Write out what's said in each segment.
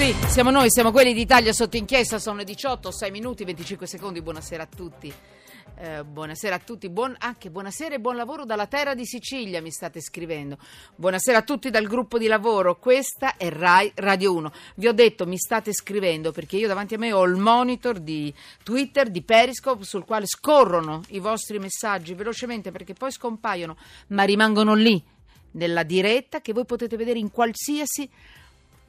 Sì, siamo noi, siamo quelli d'Italia sotto inchiesta, sono le 18, 6 minuti, 25 secondi, buonasera a tutti. Eh, buonasera a tutti, buon, anche buonasera e buon lavoro dalla terra di Sicilia, mi state scrivendo. Buonasera a tutti dal gruppo di lavoro, questa è Rai Radio 1. Vi ho detto, mi state scrivendo perché io davanti a me ho il monitor di Twitter, di Periscope, sul quale scorrono i vostri messaggi velocemente perché poi scompaiono, ma rimangono lì nella diretta che voi potete vedere in qualsiasi,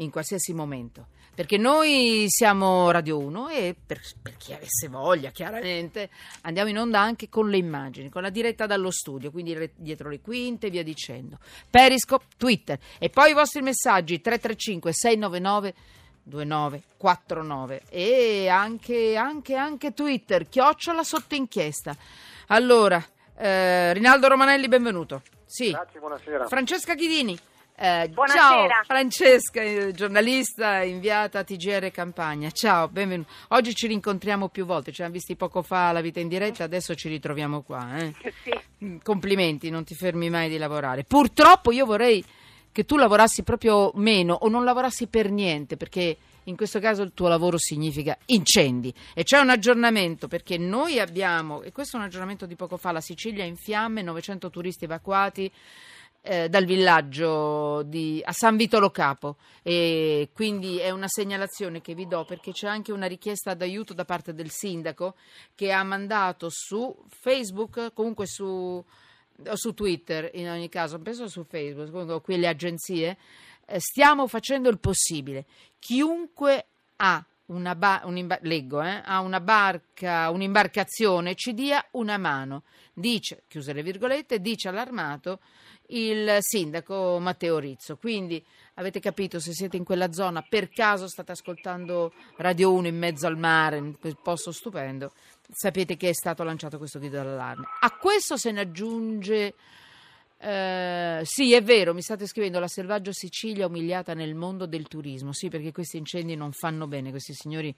in qualsiasi momento. Perché noi siamo Radio 1 e per, per, chi avesse voglia, chiaramente, andiamo in onda anche con le immagini, con la diretta dallo studio, quindi dietro le quinte e via dicendo. Periscope, Twitter e poi i vostri messaggi 335 699 2949 e anche, anche, anche Twitter, chiocciola sotto inchiesta. Allora, eh, Rinaldo Romanelli, benvenuto. Sì. Grazie, buonasera. Francesca Ghidini. Eh, Buonasera. Ciao Francesca, eh, giornalista inviata a TGR Campagna. Ciao, benvenuto. Oggi ci rincontriamo più volte, ci hanno visti poco fa alla vita in diretta, adesso ci ritroviamo qua. Eh. Sì. Mm, Complimenti, non ti fermi mai di lavorare. Purtroppo io vorrei che tu lavorassi proprio meno o non lavorassi per niente, perché in questo caso il tuo lavoro significa incendi. E c'è un aggiornamento, perché noi abbiamo, e questo è un aggiornamento di poco fa, la Sicilia in fiamme, 900 turisti evacuati eh, dal villaggio di, a San Vitolo Capo e quindi è una segnalazione che vi do perché c'è anche una richiesta d'aiuto da parte del sindaco che ha mandato su Facebook, comunque su, su Twitter in ogni caso, penso su Facebook, comunque qui le agenzie, eh, stiamo facendo il possibile. Chiunque ha una ba- un'imba- leggo, eh, ha una barca, un'imbarcazione, ci dia una mano. Dice, chiuse le virgolette, dice all'armato il sindaco Matteo Rizzo. Quindi avete capito, se siete in quella zona, per caso state ascoltando Radio 1 in mezzo al mare, in quel posto stupendo, sapete che è stato lanciato questo grido d'allarme. A questo se ne aggiunge... eh, sì, è vero, mi state scrivendo la selvaggio Sicilia umiliata nel mondo del turismo. Sì, perché questi incendi non fanno bene, questi signori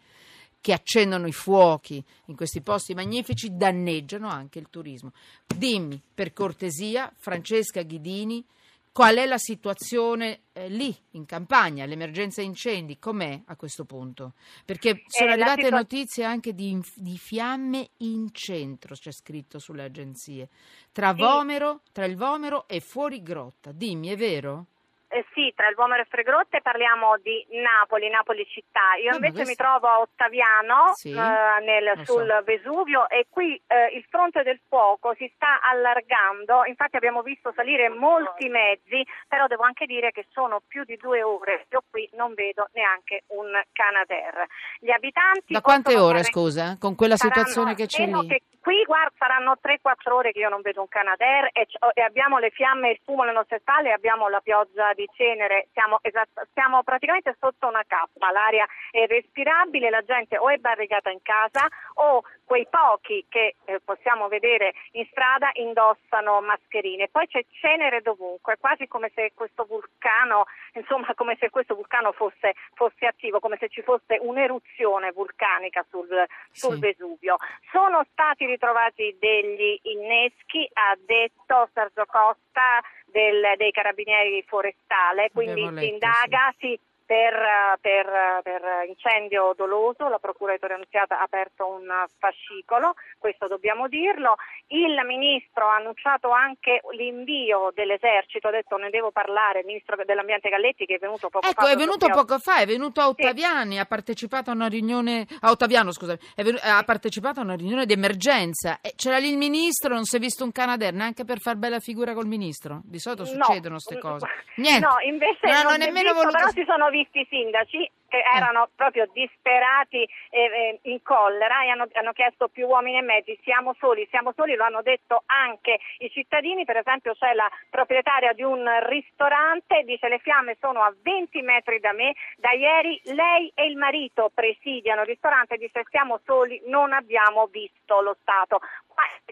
che accendono i fuochi in questi posti magnifici danneggiano anche il turismo. Dimmi, per cortesia, Francesca Ghidini, qual è la situazione eh, lì in campagna, l'emergenza incendi, com'è a questo punto? Perché sono Eh, arrivate situa- notizie anche di, di fiamme in centro, c'è scritto sulle agenzie, tra, Sì. Vomero, tra il Vomero e fuori grotta. Dimmi, è vero? Eh, sì, tra il Vomero e Fregrotte parliamo di Napoli, Napoli città. Io Ah, invece mi trovo a Ottaviano, Sì, eh, nel- lo so. sul Vesuvio, e qui eh, il fronte del fuoco si sta allargando. Infatti abbiamo visto salire molti mezzi, però devo anche dire che sono più di due ore. Io qui non vedo neanche un Canadair. Gli abitanti. Da quante ore, fare- scusa? Con quella saranno- situazione che c'è lì? che qui guarda, saranno 3-4 ore che io non vedo un Canadair e, c- e abbiamo le fiamme e il fumo alle nostre spalle e abbiamo la pioggia di cenere. Siamo, esatt- siamo praticamente sotto una cappa, l'aria è respirabile, la gente o è barricata in casa o quei pochi che eh, possiamo vedere in strada indossano mascherine. Poi c'è cenere dovunque, quasi come se questo vulcano, insomma, come se questo vulcano fosse, fosse attivo, come se ci fosse un'eruzione vulcanica sul, sul Sì. Vesuvio. Sono stati ritrovati degli inneschi, ha detto Sergio Costa del- dei carabinieri forestale, quindi si indaga sì, per, per, per incendio doloso, la Procura di Torre Annunziata ha aperto un fascicolo, questo dobbiamo dirlo. Il Ministro ha annunciato anche l'invio dell'esercito, ha detto ne devo parlare, il Ministro dell'Ambiente Galletti che è venuto poco Ecco, fa. è venuto proprio- poco fa, è venuto a Ottaviani, ha partecipato a una riunione, a Ottaviano scusami, è venu- ha partecipato a una riunione di emergenza, e c'era lì il ministro, non si è visto un Canadair, neanche per far bella figura col ministro, di solito No. succedono queste cose. Niente, No, invece non non, è nemmeno visto, voluto... però si sono visti i sindaci che erano proprio disperati e eh, in collera e hanno, hanno chiesto più uomini e mezzi, siamo soli, siamo soli, lo hanno detto anche i cittadini, per esempio c'è la proprietaria di un ristorante, dice le fiamme sono a 20 metri da me, da ieri lei e il marito presidiano il ristorante, dice siamo soli, non abbiamo visto lo Stato.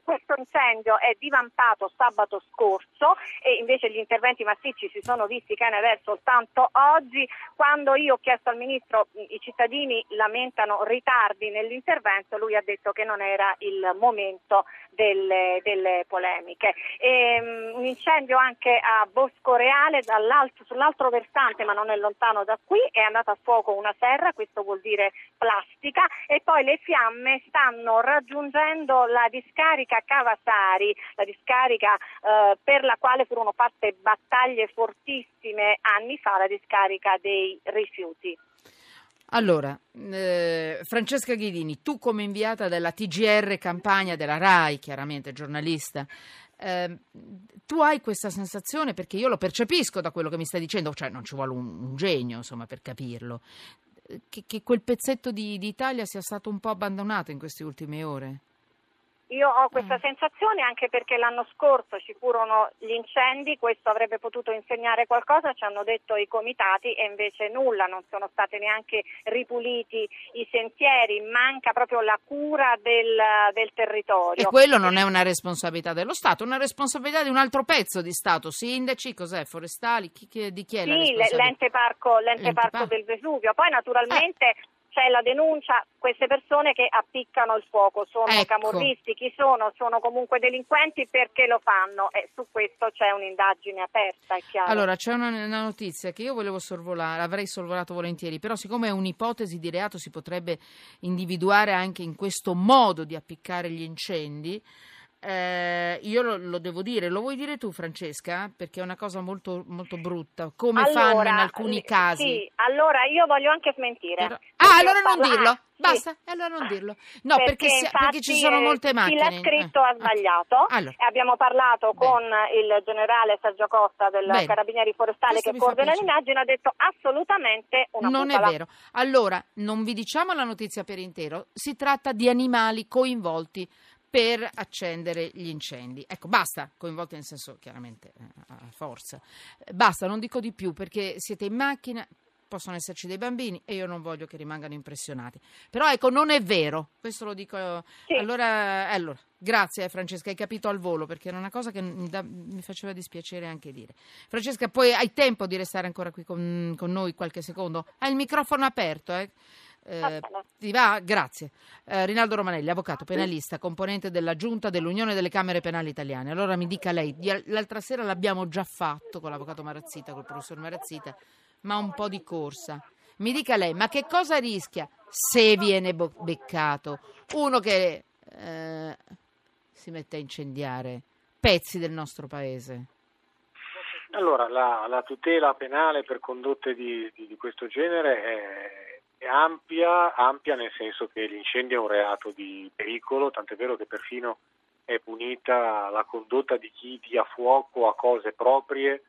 Questo incendio è divampato sabato scorso e invece gli interventi massicci si sono visti Canadair soltanto oggi. Quando io ho chiesto al ministro ministro i cittadini lamentano ritardi nell'intervento, lui ha detto che non era il momento delle, delle polemiche. E, um, un incendio anche a Bosco Reale sull'altro versante, ma non è lontano da qui, è andata a fuoco una serra, questo vuol dire plastica, e poi le fiamme stanno raggiungendo la discarica Cavasari, la discarica eh, per la quale furono fatte battaglie fortissime anni fa, la discarica dei rifiuti. Allora, eh, Francesca Ghidini, tu come inviata della TGR Campania della RAI, chiaramente giornalista, eh, tu hai questa sensazione, perché io lo percepisco da quello che mi stai dicendo, cioè non ci vuole un, un genio insomma, per capirlo, che, che quel pezzetto di, di Italia sia stato un po' abbandonato in queste ultime ore? Io ho questa mm. sensazione anche perché l'anno scorso ci furono gli incendi, questo avrebbe potuto insegnare qualcosa, ci hanno detto i comitati e invece nulla, non sono stati neanche ripuliti i sentieri, manca proprio la cura del, del territorio. E quello non è una responsabilità dello Stato, è una responsabilità di un altro pezzo di Stato, sindaci, cos'è, forestali, chi, chi, di chi è sì, la responsabilità? Sì, l'ente parco, l'ente l'ente parco, parco del Vesuvio, poi naturalmente... Eh c'è la denuncia, queste persone che appiccano il fuoco sono ecco. camorristi, chi sono? Sono comunque delinquenti perché lo fanno e su questo c'è un'indagine aperta, è chiaro. Allora, c'è una, una notizia che io volevo sorvolare, avrei sorvolato volentieri, però siccome è un'ipotesi di reato si potrebbe individuare anche in questo modo di appiccare gli incendi, eh, io lo, lo, devo dire, lo vuoi dire tu Francesca? Perché è una cosa molto, molto brutta, come allora, fanno in alcuni casi. Sì, allora io voglio anche smentire. Però... Ah, allora non dirlo, basta, sì. allora non dirlo. No, perché, perché, si, perché, ci sono molte macchine. Chi l'ha scritto eh. ha sbagliato. Allora. Abbiamo parlato Bene. con il generale Sergio Costa del Bene. Carabinieri Forestale Questo che coordina l'indagine, ha detto assolutamente una Non putala. è vero. Allora, non vi diciamo la notizia per intero, si tratta di animali coinvolti per accendere gli incendi. Ecco, basta, coinvolti nel senso chiaramente eh, a forza. Basta, non dico di più perché siete in macchina, possono esserci dei bambini e io non voglio che rimangano impressionati. Però ecco, non è vero, questo lo dico. Sì. Allora, allora, grazie Francesca, hai capito al volo perché era una cosa che mi, da, mi, faceva dispiacere anche dire. Francesca, poi hai tempo di restare ancora qui con, con noi qualche secondo? Hai il microfono aperto, eh? Eh, ti va? Grazie. Eh, Rinaldo Romanelli, avvocato, penalista, componente della Giunta dell'Unione delle Camere Penali Italiane. Allora mi dica lei, l'altra sera l'abbiamo già fatto con l'avvocato Marazzita, col professor Marazzita, ma un po' di corsa. Mi dica lei, ma che cosa rischia se viene beccato uno che eh, si mette a incendiare pezzi del nostro paese? Allora, la, la tutela penale per condotte di, di, di questo genere è ampia, ampia nel senso che l'incendio è un reato di pericolo, tant'è vero che perfino è punita la condotta di chi dia fuoco a cose proprie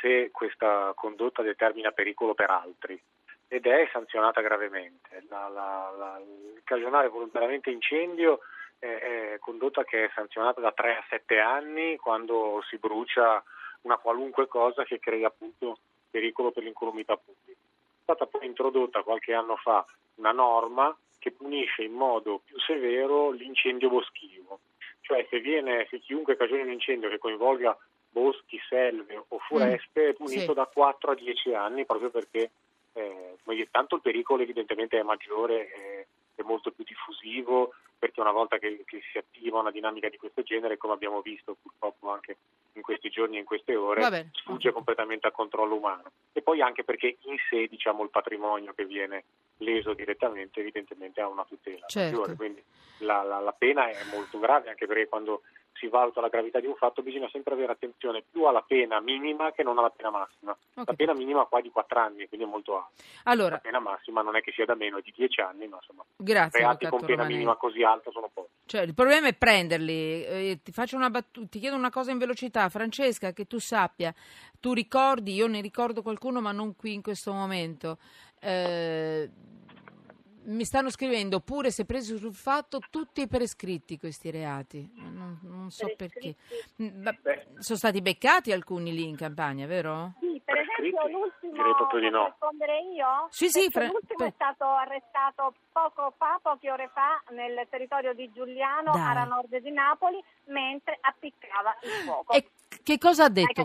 se questa condotta determina pericolo per altri ed è sanzionata gravemente. La, la, la, il volontariamente incendio è, è, condotta che è sanzionata da 3 a 7 anni quando si brucia una qualunque cosa che crei appunto pericolo per l'incolumità pubblica stata poi introdotta qualche anno fa una norma che punisce in modo più severo l'incendio boschivo, cioè se, viene, se chiunque cagiona un incendio che coinvolga boschi, selve o foreste mm, è punito sì. da 4 a 10 anni proprio perché eh, tanto il pericolo evidentemente è maggiore, è, è molto più diffusivo, perché una volta che, che, si attiva una dinamica di questo genere, come abbiamo visto purtroppo anche in questi giorni e in queste ore, sfugge completamente al controllo umano. E poi anche perché in sé diciamo, il patrimonio che viene leso direttamente evidentemente ha una tutela. Certo. Quindi la, la, la pena è molto grave, anche perché quando si valuta la gravità di un fatto bisogna sempre avere attenzione più alla pena minima che non alla pena massima. Okay. La pena minima qua è di 4 anni, quindi è molto alta. Allora, la pena massima non è che sia da meno, è di 10 anni, ma insomma, grazie, reati con pena Romanelli. minima così alta sono pochi. Cioè, il problema è prenderli. Eh, ti, battuta, ti chiedo una cosa in velocità, Francesca, che tu sappia, tu ricordi, io ne ricordo qualcuno ma non qui in questo momento. Eh, mi stanno scrivendo pure se presi sul fatto tutti prescritti questi reati. Non, non so perché. Mm, sono stati beccati alcuni lì in campagna, vero? Sì, per esempio l'ultimo Direi proprio di no. rispondere io? Sì, sì, fra... l'ultimo è stato arrestato poco fa, poche ore fa nel territorio di Giuliano, Dai. a nord di Napoli, mentre appiccava il fuoco. E che cosa ha detto?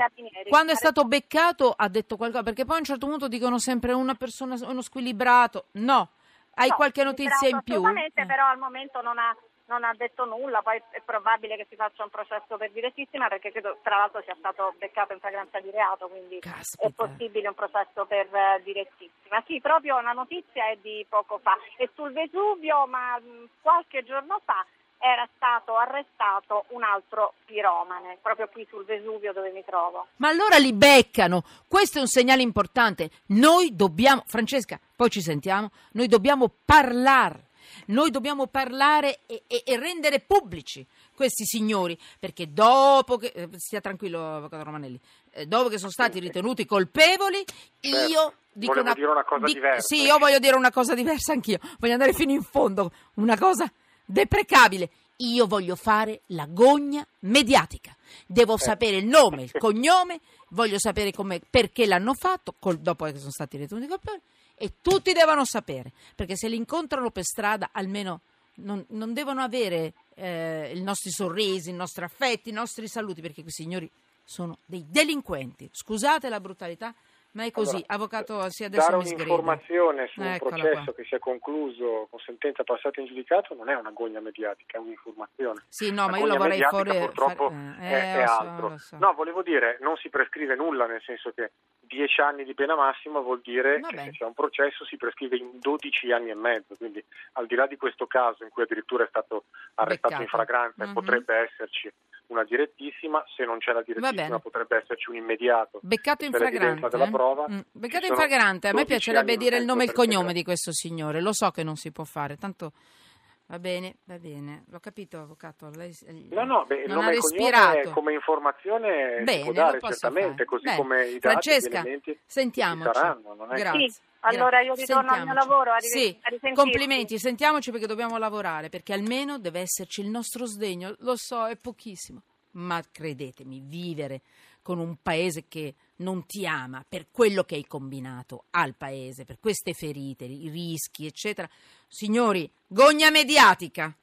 Quando è stato beccato ha detto qualcosa, perché poi a un certo punto dicono sempre una persona, uno squilibrato. No, hai No, qualche notizia in più? Assolutamente, Eh. però al momento non ha, non ha detto nulla, poi è probabile che si faccia un processo per direttissima perché credo tra l'altro sia stato beccato in flagranza di reato, quindi Caspita. è possibile un processo per eh, direttissima. Sì, proprio la notizia è di poco fa. E sul Vesuvio, ma mh, qualche giorno fa era stato arrestato un altro piromane, proprio qui sul Vesuvio dove mi trovo. Ma allora li beccano. Questo è un segnale importante. Noi dobbiamo, Francesca, poi ci sentiamo, noi dobbiamo parlare. Noi dobbiamo parlare e, e- e rendere pubblici questi signori, perché dopo che, eh, stia tranquillo Avvocato Romanelli, eh, dopo che sono stati ritenuti colpevoli, Certo. io dico Volevo dire una cosa diversa. Sì, io voglio dire una cosa diversa anch'io, voglio andare fino in fondo, una cosa deprecabile. Io voglio fare la gogna mediatica. Devo Eh. sapere il nome, il cognome, voglio sapere come- perché l'hanno fatto, col- dopo che sono stati ritenuti colpevoli, e tutti devono sapere, perché se li incontrano per strada almeno non, non devono avere eh, i nostri sorrisi, i nostri affetti, i nostri saluti, perché questi signori sono dei delinquenti. Scusate la brutalità, ma è così. Allora, Avvocato, sì, adesso Dare un'informazione su un Eccola processo qua. che si è concluso con sentenza passata in giudicato non è una gogna mediatica, è un'informazione. Sì, no, La ma io la vorrei fuori. purtroppo fare- è, eh, è lo so, altro. so. No, volevo dire, non si prescrive nulla, nel senso che 10 anni di pena massima vuol dire Va che se c'è un processo si prescrive in 12 anni e mezzo, quindi al di là di questo caso in cui addirittura è stato arrestato in Beccato. fragranza e Mhm. potrebbe esserci una direttissima, se non c'è la direttissima potrebbe esserci un immediato. Beccato in fragrante. della eh? prova. Mm, Beccato in fragrante. A me 12 piacerebbe dire il in nome e il cognome di questo signore. Lo so che non si può fare, tanto va bene, va bene. L'ho capito, avvocato. Lei No, no, beh, non ha respirato. come informazione Bene, può dare certamente, fare. così Bene. come i dati, Francesca, gli elementi sentiamoci. ci saranno. Non è che- Grazie. Sì, allora io ritorno al mio lavoro, a riven- Sì, complimenti, sentiamoci perché dobbiamo lavorare, perché almeno deve esserci il nostro sdegno. Lo so, è pochissimo, ma credetemi, vivere con un paese che non ti ama per quello che hai combinato al paese, per queste ferite, i rischi, eccetera. Signori, gogna mediatica.